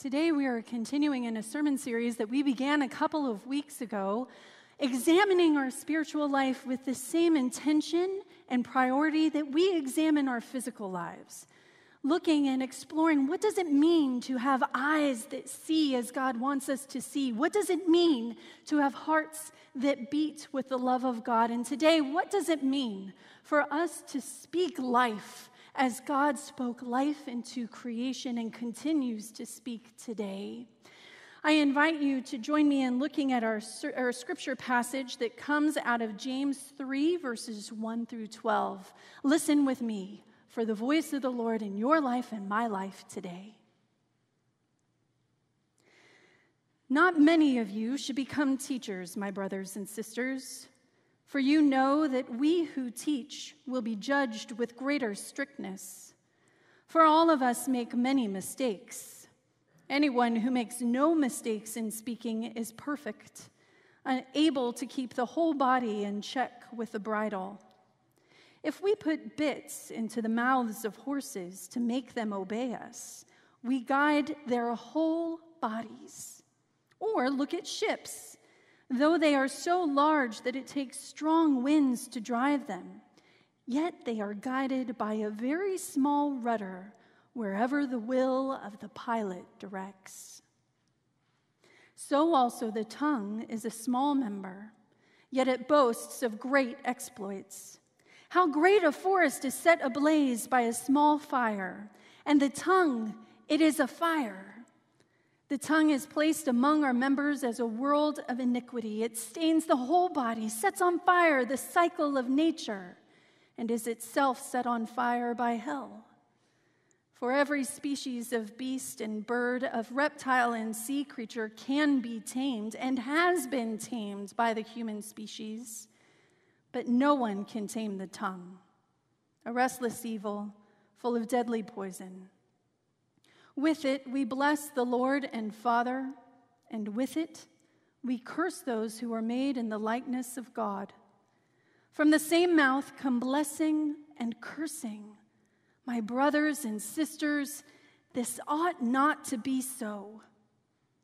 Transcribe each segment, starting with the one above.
Today, we are continuing in a sermon series that we began a couple of weeks ago, examining our spiritual life with the same intention and priority that we examine our physical lives. Looking and exploring what does it mean to have eyes that see as God wants us to see? What does it mean to have hearts that beat with the love of God? And today, what does it mean for us to speak life as God spoke life into creation and continues to speak today. I invite you to join me in looking at our, our scripture passage that comes out of James 3, verses 1 through 12. Listen with me for the voice of the Lord in your life and my life today. Not many of you should become teachers, my brothers and sisters. For you know that we who teach will be judged with greater strictness. For all of us make many mistakes. Anyone who makes no mistakes in speaking is perfect, able to keep the whole body in check with the bridle. If we put bits into the mouths of horses to make them obey us, we guide their whole bodies. Or look at ships. Though they are so large that it takes strong winds to drive them, yet they are guided by a very small rudder wherever the will of the pilot directs. So also the tongue is a small member, yet it boasts of great exploits. How great a forest is set ablaze by a small fire, and the tongue, it is a fire the tongue is placed among our members as a world of iniquity. It stains the whole body, sets on fire the cycle of nature, and is itself set on fire by hell. For every species of beast and bird, of reptile and sea creature can be tamed and has been tamed by the human species, but no one can tame the tongue, a restless evil full of deadly poison. With it, we bless the Lord and Father, and with it, we curse those who are made in the likeness of God. From the same mouth come blessing and cursing. My brothers and sisters, this ought not to be so.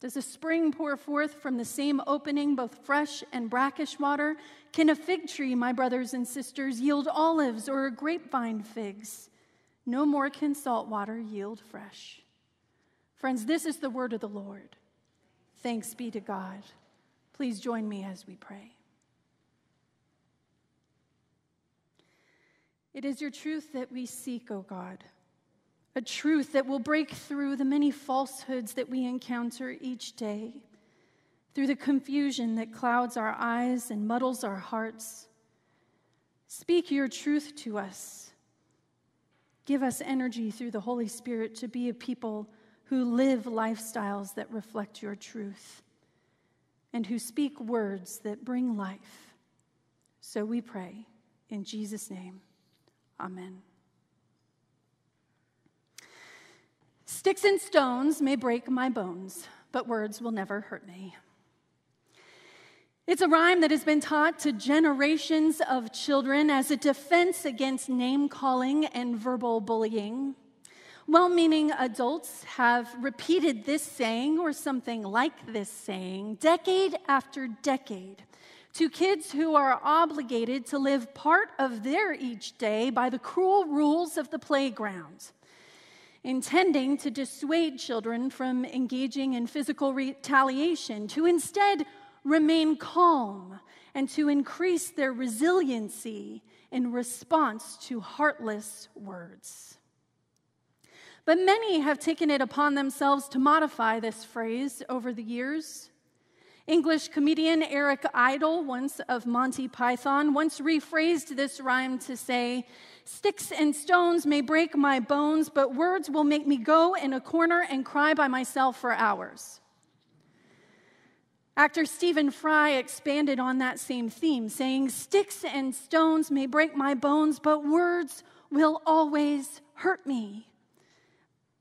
Does a spring pour forth from the same opening both fresh and brackish water? Can a fig tree, my brothers and sisters, yield olives or a grapevine figs? No more can salt water yield fresh. Friends, this is the word of the Lord. Thanks be to God. Please join me as we pray. It is your truth that we seek, O God, a truth that will break through the many falsehoods that we encounter each day, through the confusion that clouds our eyes and muddles our hearts. Speak your truth to us. Give us energy through the Holy Spirit to be a people who live lifestyles that reflect your truth and who speak words that bring life. So we pray in Jesus' name. Amen. Sticks and stones may break my bones, but words will never hurt me. It's a rhyme that has been taught to generations of children as a defense against name calling and verbal bullying. Well meaning adults have repeated this saying or something like this saying decade after decade to kids who are obligated to live part of their each day by the cruel rules of the playground, intending to dissuade children from engaging in physical retaliation, to instead remain calm and to increase their resiliency in response to heartless words. But many have taken it upon themselves to modify this phrase over the years. English comedian Eric Idle, once of Monty Python, once rephrased this rhyme to say, Sticks and stones may break my bones, but words will make me go in a corner and cry by myself for hours. Actor Stephen Fry expanded on that same theme, saying, Sticks and stones may break my bones, but words will always hurt me.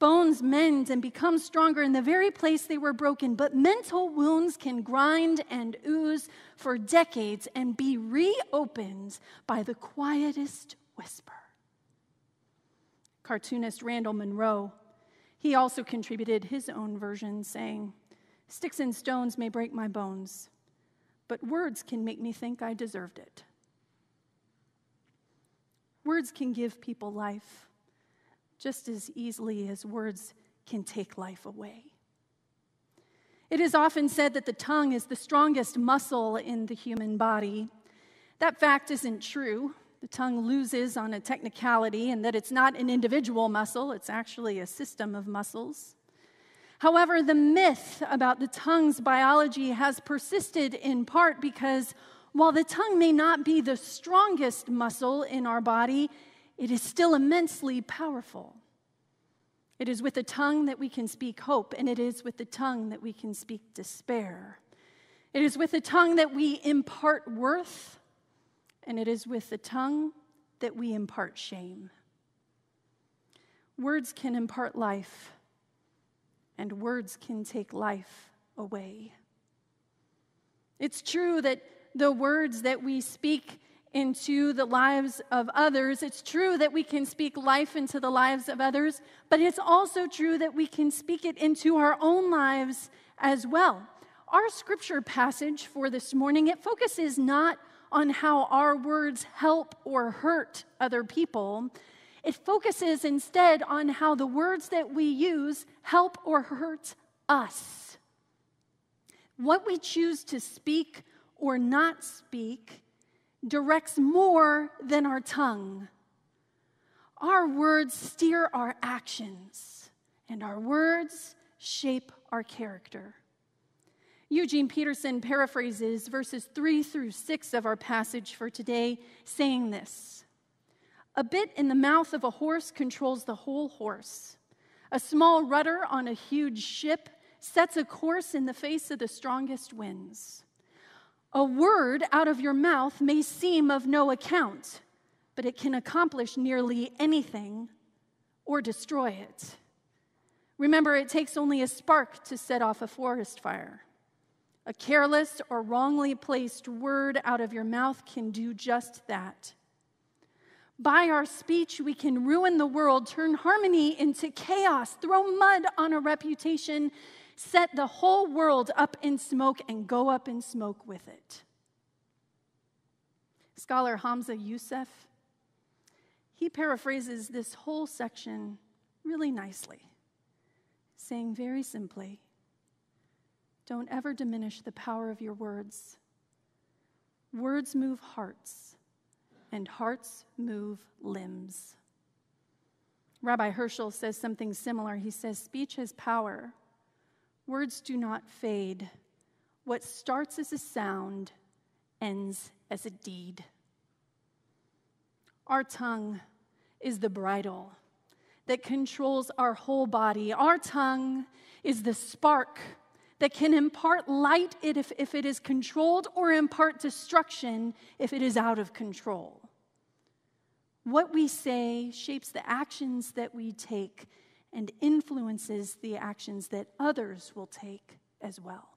Bones mend and become stronger in the very place they were broken, but mental wounds can grind and ooze for decades and be reopened by the quietest whisper. Cartoonist Randall Munroe He also contributed his own version, saying, Sticks and stones may break my bones, but words can make me think I deserved it. Words can give people life just as easily as words can take life away. It is often said that the tongue is the strongest muscle in the human body. That fact isn't true. The tongue loses on a technicality, and that it's not an individual muscle, it's actually a system of muscles. However, the myth about the tongue's biology has persisted in part because while the tongue may not be the strongest muscle in our body, it is still immensely powerful. It is with the tongue that we can speak hope, and it is with the tongue that we can speak despair. It is with the tongue that we impart worth, and it is with the tongue that we impart shame. Words can impart life, and words can take life away. It's true that the words that we speak into the lives of others. It's true that we can speak life into the lives of others, but it's also true that we can speak it into our own lives as well. Our scripture passage for this morning, it focuses not on how our words help or hurt other people. It focuses instead on how the words that we use help or hurt us. What we choose to speak or not speak directs more than our tongue. Our words steer our actions, and our words shape our character. Eugene Peterson paraphrases verses 3 through 6 of our passage for today, saying this A bit in the mouth of a horse controls the whole horse. A small rudder on a huge ship sets a course in the face of the strongest winds. A word out of your mouth may seem of no account, but it can accomplish nearly anything or destroy it. Remember, it takes only a spark to set off a forest fire. A careless or wrongly placed word out of your mouth can do just that. By our speech, we can ruin the world, turn harmony into chaos, throw mud on a reputation, set the whole world up in smoke and go up in smoke with it. Scholar Hamza Yusuf, he paraphrases this whole section really nicely, saying very simply, don't ever diminish the power of your words. Words move hearts, and hearts move limbs. Rabbi Heschel says something similar. He says, Speech has power, Words do not fade. What starts as a sound ends as a deed. Our tongue is the bridle that controls our whole body. Our tongue is the spark that can impart light if, if it is controlled or impart destruction if it is out of control. What we say shapes the actions that we take and influences the actions that others will take as well.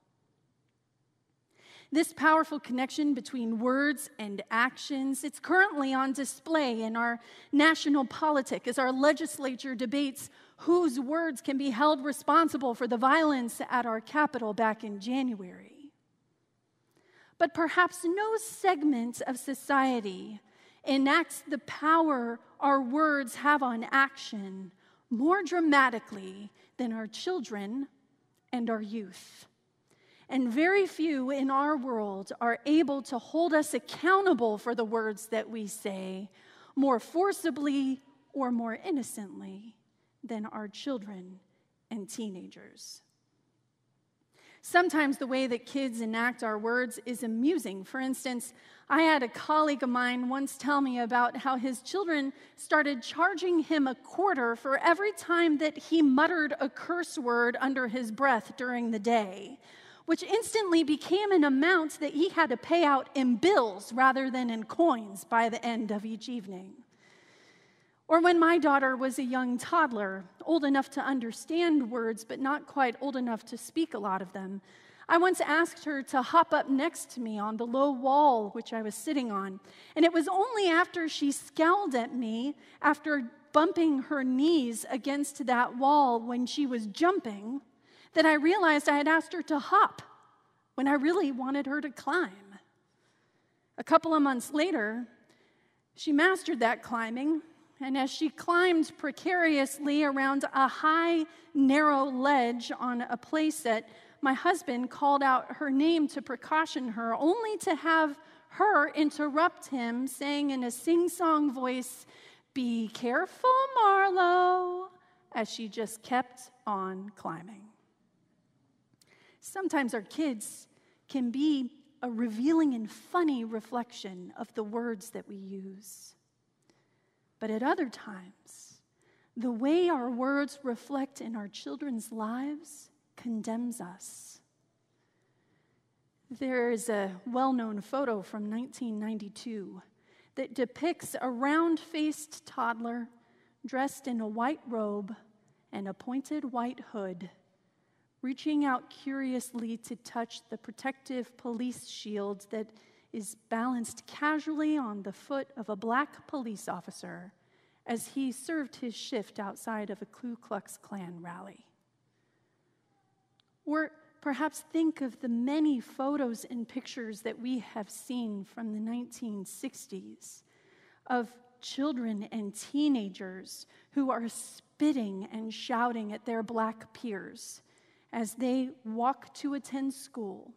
This powerful connection between words and actions, it's currently on display in our national politic as our legislature debates whose words can be held responsible for the violence at our Capitol back in January. But perhaps no segment of society enacts the power our words have on action more dramatically than our children and our youth. And very few in our world are able to hold us accountable for the words that we say more forcibly or more innocently than our children and teenagers. Sometimes the way that kids enact our words is amusing. For instance, I had a colleague of mine once tell me about how his children started charging him a quarter for every time that he muttered a curse word under his breath during the day, which instantly became an amount that he had to pay out in bills rather than in coins by the end of each evening. Or when my daughter was a young toddler, old enough to understand words, but not quite old enough to speak a lot of them, I once asked her to hop up next to me on the low wall which I was sitting on. And it was only after she scowled at me after bumping her knees against that wall when she was jumping that I realized I had asked her to hop when I really wanted her to climb. A couple of months later, she mastered that climbing, and as she climbed precariously around a high, narrow ledge on a playset, my husband called out her name to precaution her, only to have her interrupt him, saying in a sing song voice, Be careful, Marlo, as she just kept on climbing. Sometimes our kids can be a revealing and funny reflection of the words that we use. But at other times, the way our words reflect in our children's lives condemns us. There is a well known photo from 1992 that depicts a round faced toddler dressed in a white robe and a pointed white hood reaching out curiously to touch the protective police shield that is balanced casually on the foot of a black police officer as he served his shift outside of a Ku Klux Klan rally. Or perhaps think of the many photos and pictures that we have seen from the 1960s of children and teenagers who are spitting and shouting at their black peers as they walk to attend school,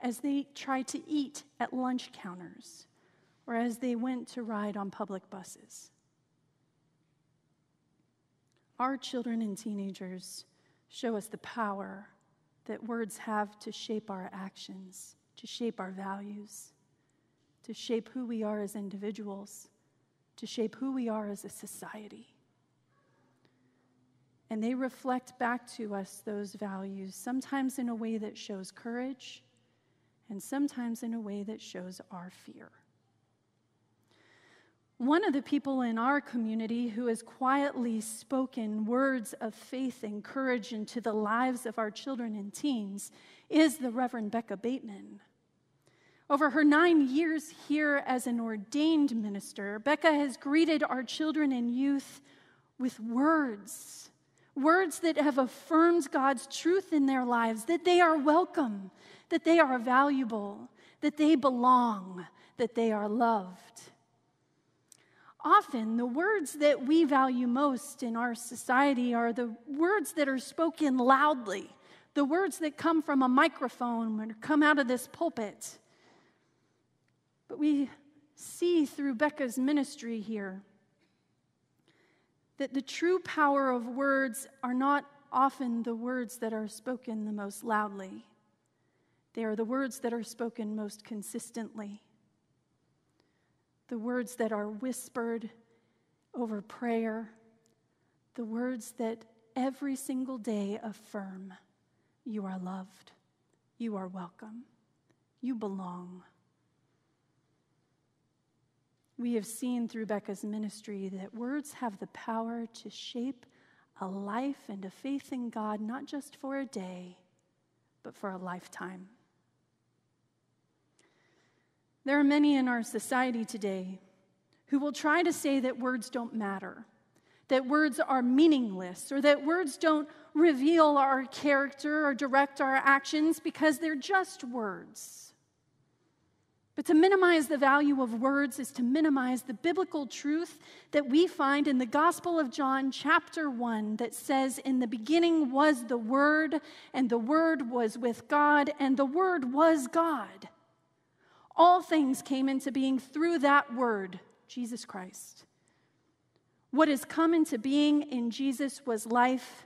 as they tried to eat at lunch counters, or as they went to ride on public buses. Our children and teenagers show us the power that words have to shape our actions, to shape our values, to shape who we are as individuals, to shape who we are as a society. And they reflect back to us those values, sometimes in a way that shows courage, and sometimes in a way that shows our fear. One of the people in our community who has quietly spoken words of faith and courage into the lives of our children and teens is the Reverend Becca Bateman. Over her nine years here as an ordained minister, Becca has greeted our children and youth with words words that have affirmed God's truth in their lives that they are welcome, that they are valuable, that they belong, that they are loved. Often, the words that we value most in our society are the words that are spoken loudly, the words that come from a microphone or come out of this pulpit. But we see through Becca's ministry here that the true power of words are not often the words that are spoken the most loudly, they are the words that are spoken most consistently, the words that are whispered over prayer, the words that every single day affirm you are loved, you are welcome, you belong. We have seen through Becca's ministry that words have the power to shape a life and a faith in God, not just for a day, but for a lifetime. There are many in our society today who will try to say that words don't matter, that words are meaningless, or that words don't reveal our character or direct our actions because they're just words. But to minimize the value of words is to minimize the biblical truth that we find in the Gospel of John, chapter 1, that says, In the beginning was the Word, and the Word was with God, and the Word was God. All things came into being through that Word, Jesus Christ. What has come into being in Jesus was life,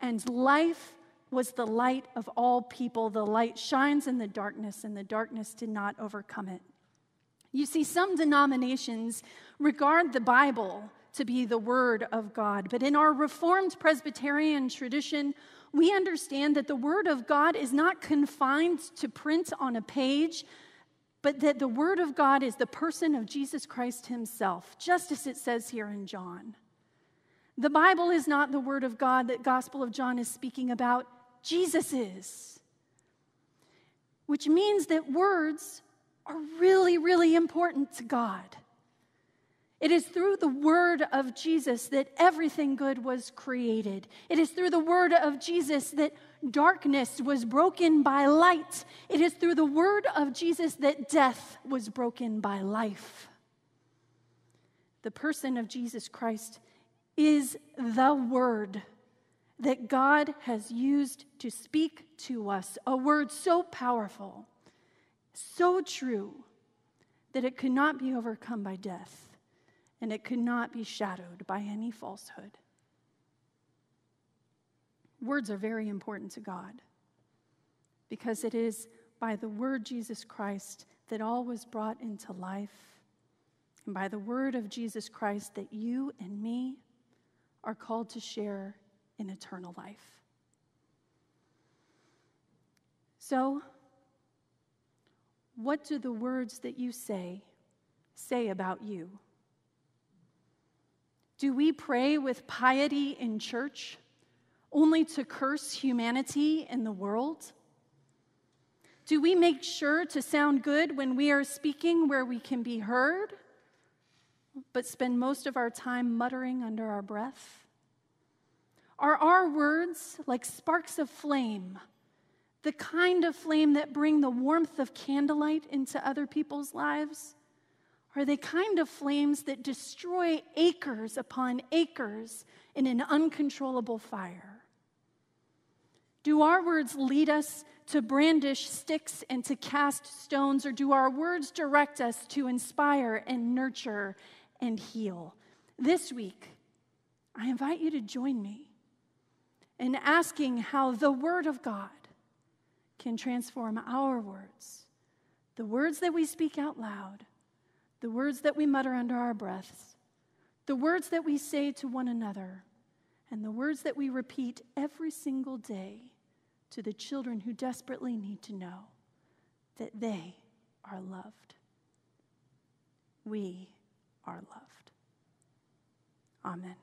and life was the light of all people. The light shines in the darkness, and the darkness did not overcome it. You see, some denominations regard the Bible to be the Word of God, but in our Reformed Presbyterian tradition, we understand that the Word of God is not confined to print on a page, but that the Word of God is the person of Jesus Christ Himself, just as it says here in John. The Bible is not the Word of God that Gospel of John is speaking about. Jesus is. Which means that words are really, really important to God. It is through the word of Jesus that everything good was created. It is through the word of Jesus that darkness was broken by light. It is through the word of Jesus that death was broken by life. The person of Jesus Christ is the word that God has used to speak to us, a word so powerful, so true, that it could not be overcome by death and it could not be shadowed by any falsehood. Words are very important to God because it is by the word Jesus Christ that all was brought into life, and by the word of Jesus Christ that you and me are called to share in eternal life. So, what do the words that you say say about you? Do we pray with piety in church only to curse humanity in the world? Do we make sure to sound good when we are speaking where we can be heard, but spend most of our time muttering under our breath? Are our words like sparks of flame, the kind of flame that bring the warmth of candlelight into other people's lives? Are they kind of flames that destroy acres upon acres in an uncontrollable fire? Do our words lead us to brandish sticks and to cast stones, or do our words direct us to inspire and nurture and heal? This week, I invite you to join me in asking how the Word of God can transform our words, the words that we speak out loud the words that we mutter under our breaths, the words that we say to one another, and the words that we repeat every single day to the children who desperately need to know that they are loved. We are loved. Amen.